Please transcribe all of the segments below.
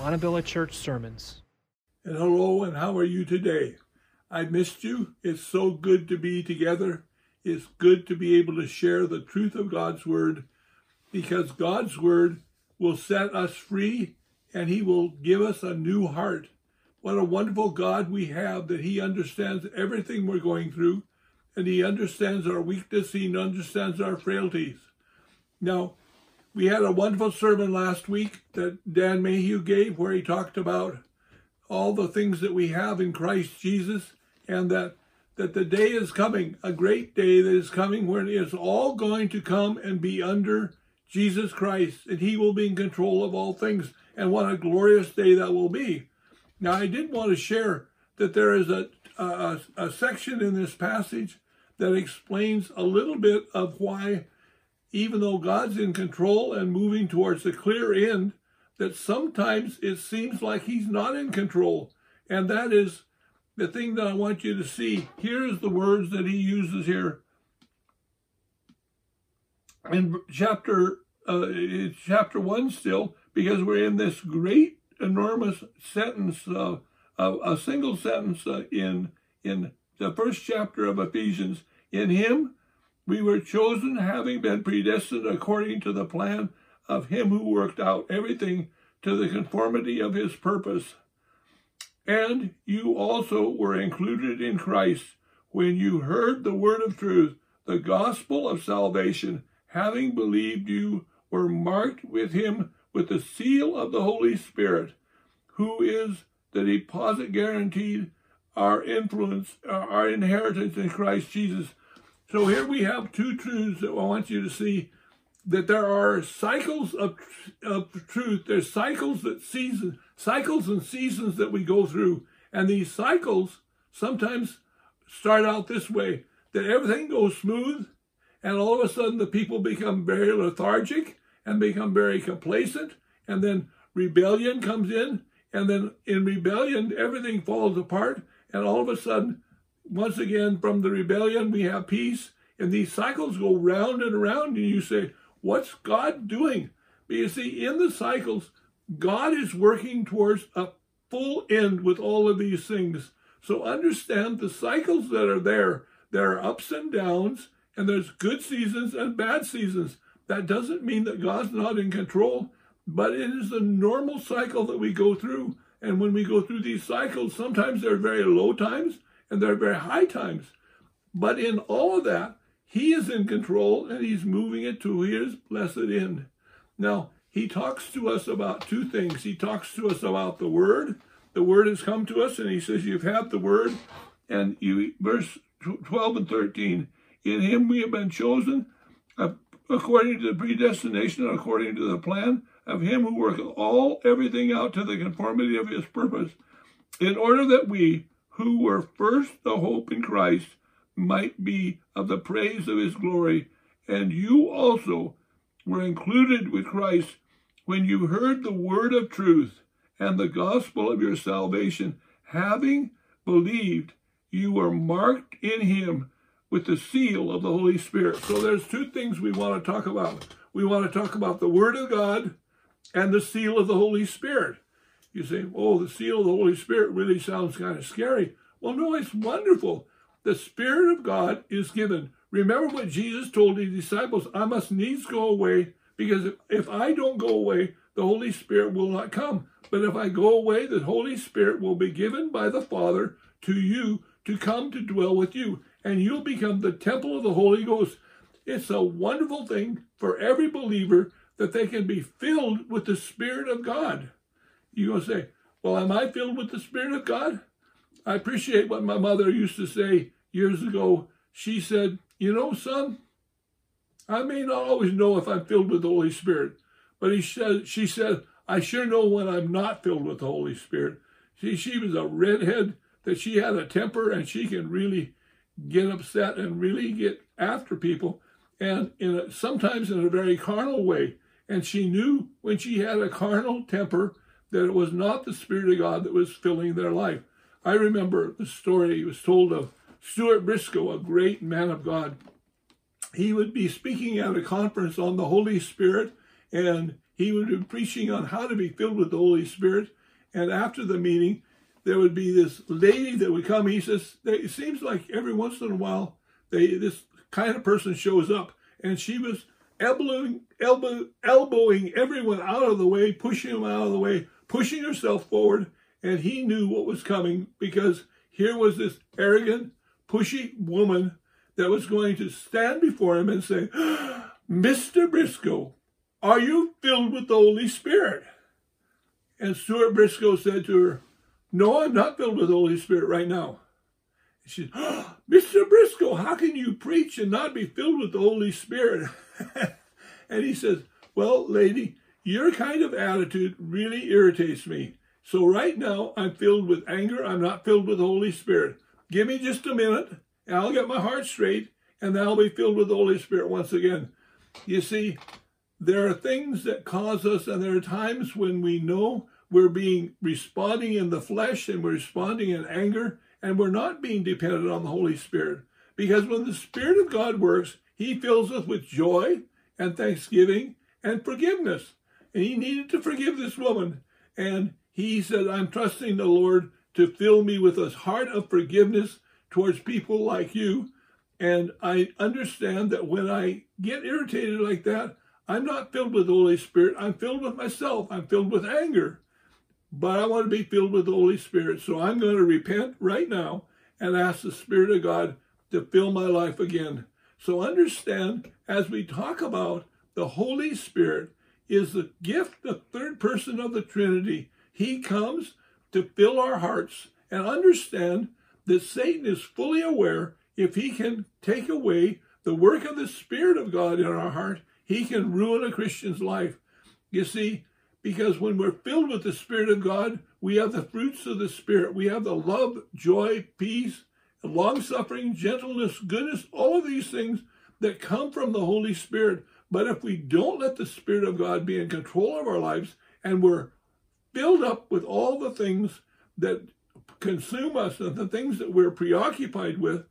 Montebello Church Sermons. And hello, and how are you today? I missed you. It's so good to be together. It's good to be able to share the truth of God's Word because God's Word will set us free and He will give us a new heart. What a wonderful God we have that He understands everything we're going through and He understands our weakness, He understands our frailties. Now, we had a wonderful sermon last week that Dan Mayhew gave where he talked about all the things that we have in Christ Jesus and that that the day is coming, a great day that is coming when it's all going to come and be under Jesus Christ and he will be in control of all things and what a glorious day that will be. Now I did want to share that there is a, a, a section in this passage that explains a little bit of why even though God's in control and moving towards the clear end, that sometimes it seems like he's not in control. And that is the thing that I want you to see. Here's the words that he uses here. In chapter uh, chapter 1 still, because we're in this great, enormous sentence, uh, a single sentence uh, in, in the first chapter of Ephesians. In him we were chosen, having been predestined according to the plan of Him who worked out everything to the conformity of His purpose. And you also were included in Christ when you heard the word of truth, the gospel of salvation, having believed you were marked with Him with the seal of the Holy Spirit, who is the deposit guaranteed our influence, our inheritance in Christ Jesus. So here we have two truths that I want you to see that there are cycles of, of truth. There's cycles that season, cycles and seasons that we go through. And these cycles sometimes start out this way, that everything goes smooth and all of a sudden the people become very lethargic and become very complacent. And then rebellion comes in. And then in rebellion, everything falls apart. And all of a sudden once again, from the rebellion, we have peace. And these cycles go round and around, and you say, What's God doing? But you see, in the cycles, God is working towards a full end with all of these things. So understand the cycles that are there. There are ups and downs, and there's good seasons and bad seasons. That doesn't mean that God's not in control, but it is a normal cycle that we go through. And when we go through these cycles, sometimes there are very low times, and there are very high times. But in all of that, he is in control and he's moving it to his blessed end. Now, he talks to us about two things. He talks to us about the word. The word has come to us, and he says, You've had the word. And you, verse 12 and 13, in him we have been chosen according to the predestination, according to the plan of him who worketh all everything out to the conformity of his purpose, in order that we, who were first the hope in Christ might be of the praise of his glory. And you also were included with Christ when you heard the word of truth and the gospel of your salvation, having believed, you were marked in him with the seal of the Holy Spirit. So there's two things we want to talk about. We want to talk about the word of God and the seal of the Holy Spirit. You say, oh, the seal of the Holy Spirit really sounds kind of scary. Well, no, it's wonderful. The Spirit of God is given. Remember what Jesus told his disciples I must needs go away because if, if I don't go away, the Holy Spirit will not come. But if I go away, the Holy Spirit will be given by the Father to you to come to dwell with you, and you'll become the temple of the Holy Ghost. It's a wonderful thing for every believer that they can be filled with the Spirit of God. You're going to say, Well, am I filled with the Spirit of God? I appreciate what my mother used to say years ago. She said, You know, son, I may not always know if I'm filled with the Holy Spirit, but he said, she said, I sure know when I'm not filled with the Holy Spirit. See, she was a redhead that she had a temper and she can really get upset and really get after people and in a, sometimes in a very carnal way. And she knew when she had a carnal temper that it was not the Spirit of God that was filling their life. I remember the story was told of Stuart Briscoe, a great man of God. He would be speaking at a conference on the Holy Spirit, and he would be preaching on how to be filled with the Holy Spirit. And after the meeting, there would be this lady that would come. He says, it seems like every once in a while, they this kind of person shows up. And she was elbowing, elbow, elbowing everyone out of the way, pushing them out of the way, pushing herself forward. And he knew what was coming because here was this arrogant, pushy woman that was going to stand before him and say, Mr. Briscoe, are you filled with the Holy Spirit? And Stuart Briscoe said to her, No, I'm not filled with the Holy Spirit right now. She said, oh, Mr. Briscoe, how can you preach and not be filled with the Holy Spirit? and he says, Well, lady, your kind of attitude really irritates me. So right now, I'm filled with anger. I'm not filled with the Holy Spirit. Give me just a minute, and I'll get my heart straight, and then I'll be filled with the Holy Spirit once again. You see, there are things that cause us, and there are times when we know we're being responding in the flesh and we're responding in anger, and we're not being dependent on the Holy Spirit. Because when the Spirit of God works, He fills us with joy and thanksgiving and forgiveness. And He needed to forgive this woman. And He said, I'm trusting the Lord to fill me with a heart of forgiveness towards people like you. And I understand that when I get irritated like that, I'm not filled with the Holy Spirit. I'm filled with myself. I'm filled with anger. But I want to be filled with the Holy Spirit. So I'm going to repent right now and ask the Spirit of God to fill my life again. So understand, as we talk about the Holy Spirit, is the gift, the third person of the Trinity. He comes to fill our hearts and understand that Satan is fully aware if he can take away the work of the Spirit of God in our heart, he can ruin a Christian's life. You see, because when we're filled with the Spirit of God, we have the fruits of the Spirit. We have the love, joy, peace, long suffering, gentleness, goodness, all of these things that come from the Holy Spirit. But if we don't let the Spirit of God be in control of our lives and we're filled up with all the things that consume us and the things that we're preoccupied with,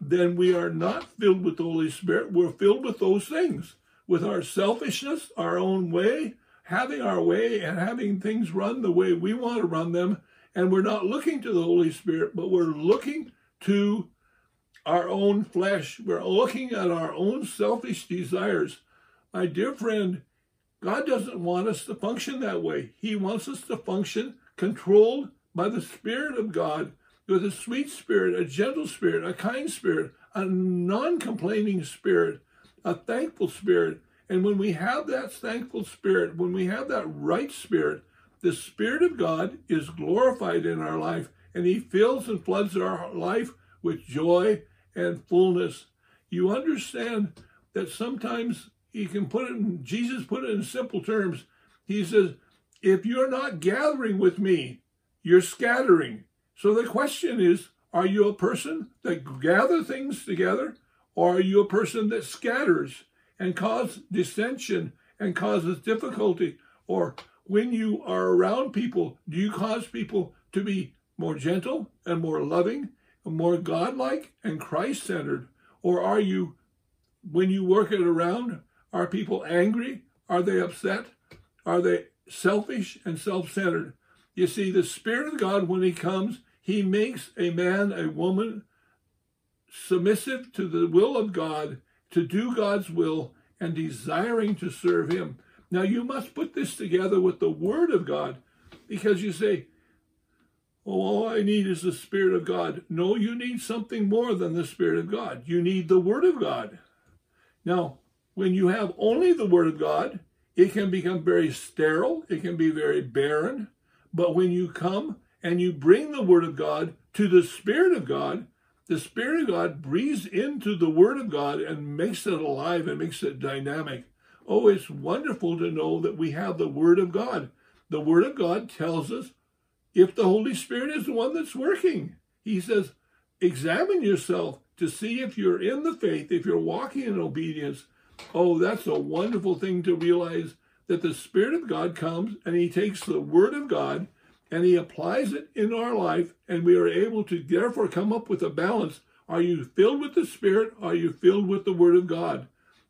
then we are not filled with the Holy Spirit. We're filled with those things, with our selfishness, our own way, having our way, and having things run the way we want to run them. And we're not looking to the Holy Spirit, but we're looking to our own flesh. We're looking at our own selfish desires. My dear friend, God doesn't want us to function that way. He wants us to function controlled by the Spirit of God with a sweet spirit, a gentle spirit, a kind spirit, a non complaining spirit, a thankful spirit. And when we have that thankful spirit, when we have that right spirit, the Spirit of God is glorified in our life and He fills and floods our life with joy and fullness. You understand that sometimes He can put it in, Jesus put it in simple terms. He says, if you're not gathering with me, you're scattering. So the question is, are you a person that gather things together or are you a person that scatters and causes dissension and causes difficulty? Or when you are around people, do you cause people to be more gentle and more loving and more godlike and Christ centered? Or are you, when you work it around, are people angry? Are they upset? Are they selfish and self centered? You see, the Spirit of God, when He comes, He makes a man, a woman submissive to the will of God, to do God's will, and desiring to serve Him. Now, you must put this together with the Word of God because you say, Oh, all I need is the Spirit of God. No, you need something more than the Spirit of God. You need the Word of God. Now, when you have only the Word of God, it can become very sterile, it can be very barren, but when you come and you bring the Word of God to the Spirit of God, the Spirit of God breathes into the Word of God and makes it alive and makes it dynamic. Oh, it's wonderful to know that we have the Word of God. The Word of God tells us if the Holy Spirit is the one that's working. He says, examine yourself to see if you're in the faith, if you're walking in obedience. Oh, that's a wonderful thing to realize that the Spirit of God comes and He takes the Word of God and He applies it in our life, and we are able to therefore come up with a balance. Are you filled with the Spirit? Are you filled with the Word of God?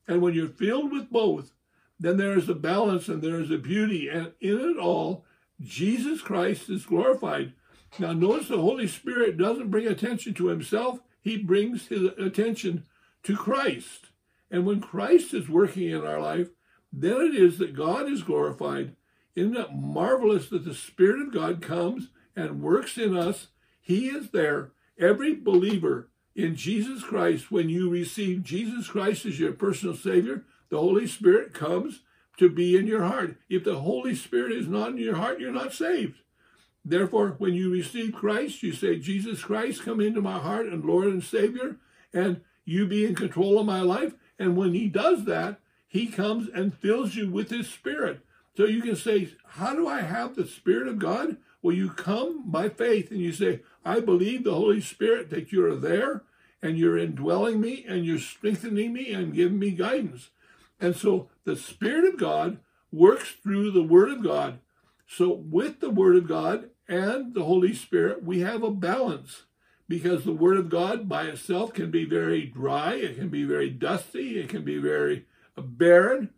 And when you're filled with both, then there is a balance and there is a beauty. And in it all, Jesus Christ is glorified. Now, notice the Holy Spirit doesn't bring attention to himself, he brings his attention to Christ. And when Christ is working in our life, then it is that God is glorified. Isn't it marvelous that the Spirit of God comes and works in us? He is there. Every believer in Jesus Christ, when you receive Jesus Christ as your personal Savior, the Holy Spirit comes to be in your heart. If the Holy Spirit is not in your heart, you're not saved. Therefore, when you receive Christ, you say, Jesus Christ, come into my heart and Lord and Savior, and you be in control of my life. And when he does that, he comes and fills you with his spirit. So you can say, How do I have the Spirit of God? Well, you come by faith and you say, I believe the Holy Spirit that you're there and you're indwelling me and you're strengthening me and giving me guidance. And so the Spirit of God works through the Word of God. So with the Word of God and the Holy Spirit, we have a balance because the Word of God by itself can be very dry, it can be very dusty, it can be very barren,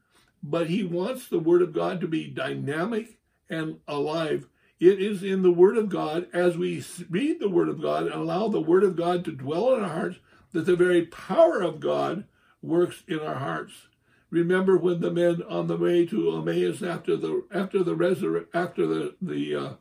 but He wants the Word of God to be dynamic and alive. It is in the Word of God, as we read the Word of God and allow the Word of God to dwell in our hearts, that the very power of God works in our hearts. Remember when the men on the way to Emmaus after the after the after the the uh,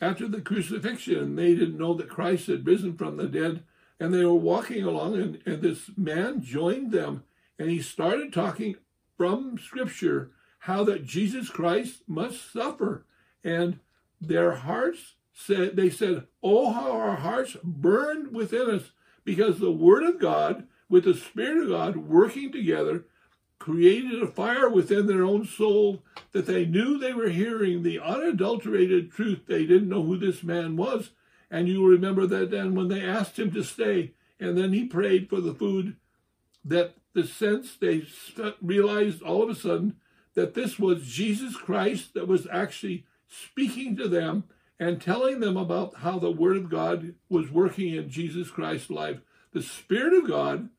after the crucifixion, they didn't know that Christ had risen from the dead, and they were walking along, and, and this man joined them, and he started talking from Scripture how that Jesus Christ must suffer, and their hearts said they said, "Oh, how our hearts burned within us." Because the Word of God, with the Spirit of God working together, created a fire within their own soul that they knew they were hearing the unadulterated truth. They didn't know who this man was. And you remember that then when they asked him to stay, and then he prayed for the food, that the sense they realized all of a sudden that this was Jesus Christ that was actually speaking to them and telling them about how the Word of God was working in Jesus Christ's life. The Spirit of God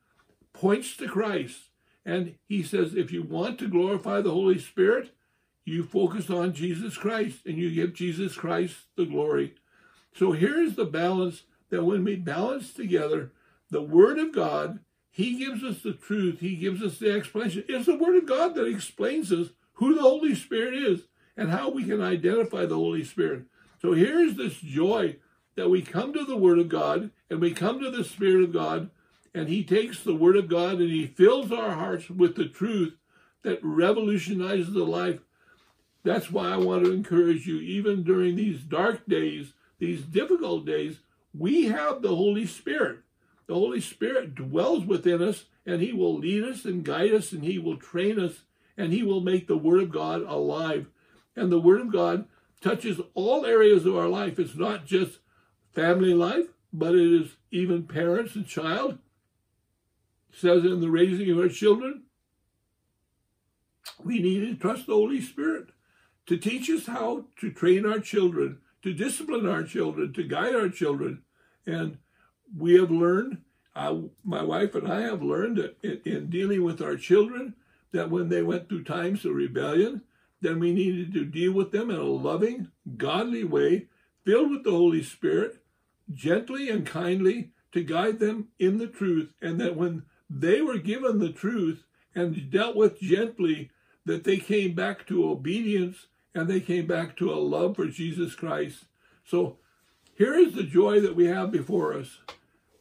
points to Christ and he says, if you want to glorify the Holy Spirit, you focus on Jesus Christ and you give Jesus Christ the glory. So here's the balance that when we balance together the Word of God, He gives us the truth, He gives us the explanation. It's the Word of God that explains us who the Holy Spirit is and how we can identify the Holy Spirit. So here's this joy that we come to the Word of God and we come to the Spirit of God and he takes the word of God and he fills our hearts with the truth that revolutionizes the life. That's why I want to encourage you, even during these dark days, these difficult days, we have the Holy Spirit. The Holy Spirit dwells within us and he will lead us and guide us and he will train us and he will make the Word of God alive. And the Word of God touches all areas of our life. It's not just family life, but it is even parents and child, says in the raising of our children, we need to trust the Holy Spirit to teach us how to train our children, to discipline our children, to guide our children. And we have learned, my wife and I have learned in, in dealing with our children, that when they went through times of rebellion, then we needed to deal with them in a loving, godly way, filled with the Holy Spirit, gently and kindly to guide them in the truth. And that when they were given the truth and dealt with gently that they came back to obedience and they came back to a love for Jesus Christ. So here is the joy that we have before us.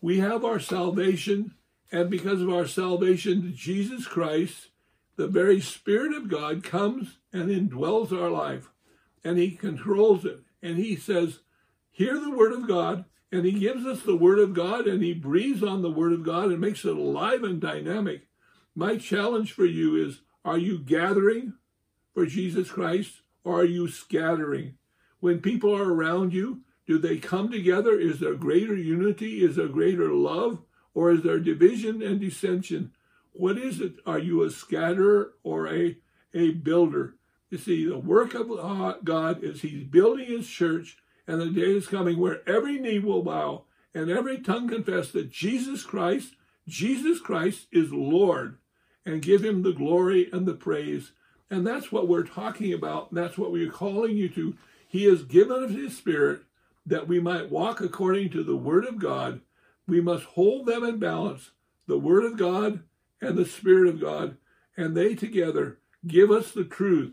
We have our salvation, and because of our salvation, Jesus Christ, the very Spirit of God, comes and indwells our life, and He controls it. And He says, Hear the word of God, and he gives us the word of God and he breathes on the word of God and makes it alive and dynamic. My challenge for you is are you gathering for Jesus Christ or are you scattering? When people are around you, do they come together? Is there greater unity? Is there greater love? Or is there division and dissension? What is it? Are you a scatterer or a, a builder? You see, the work of uh, God is He's building His church and the day is coming where every knee will bow and every tongue confess that Jesus Christ, Jesus Christ is Lord, and give him the glory and the praise. And that's what we're talking about. And that's what we're calling you to. He has given us His Spirit that we might walk according to the Word of God. We must hold them in balance the Word of God and the Spirit of God. And they together give us the truth,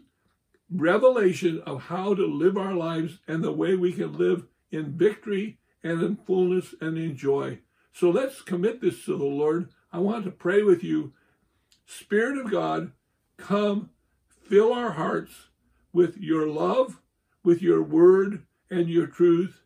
revelation of how to live our lives and the way we can live in victory and in fullness and in joy. So let's commit this to the Lord. I want to pray with you. Spirit of God, come fill our hearts with your love, with your word and your truth.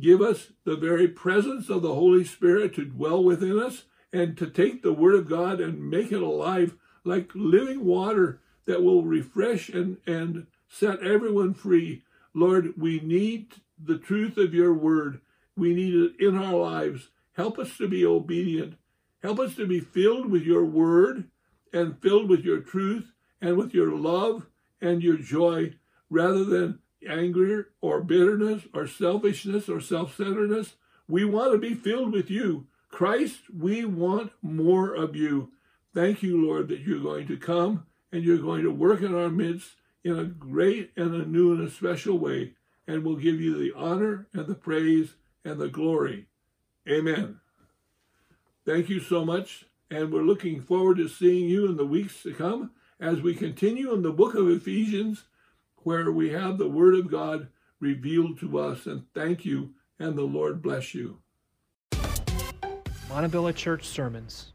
Give us the very presence of the Holy Spirit to dwell within us and to take the word of God and make it alive like living water that will refresh and, and set everyone free. Lord, we need the truth of your word. We need it in our lives. Help us to be obedient. Help us to be filled with your word and filled with your truth and with your love and your joy rather than anger or bitterness or selfishness or self centeredness. We want to be filled with you. Christ, we want more of you. Thank you, Lord, that you're going to come and you're going to work in our midst in a great and a new and a special way. And we'll give you the honor and the praise and the glory. Amen. Thank you so much. And we're looking forward to seeing you in the weeks to come as we continue in the book of Ephesians, where we have the Word of God revealed to us. And thank you, and the Lord bless you. Montebello Church Sermons.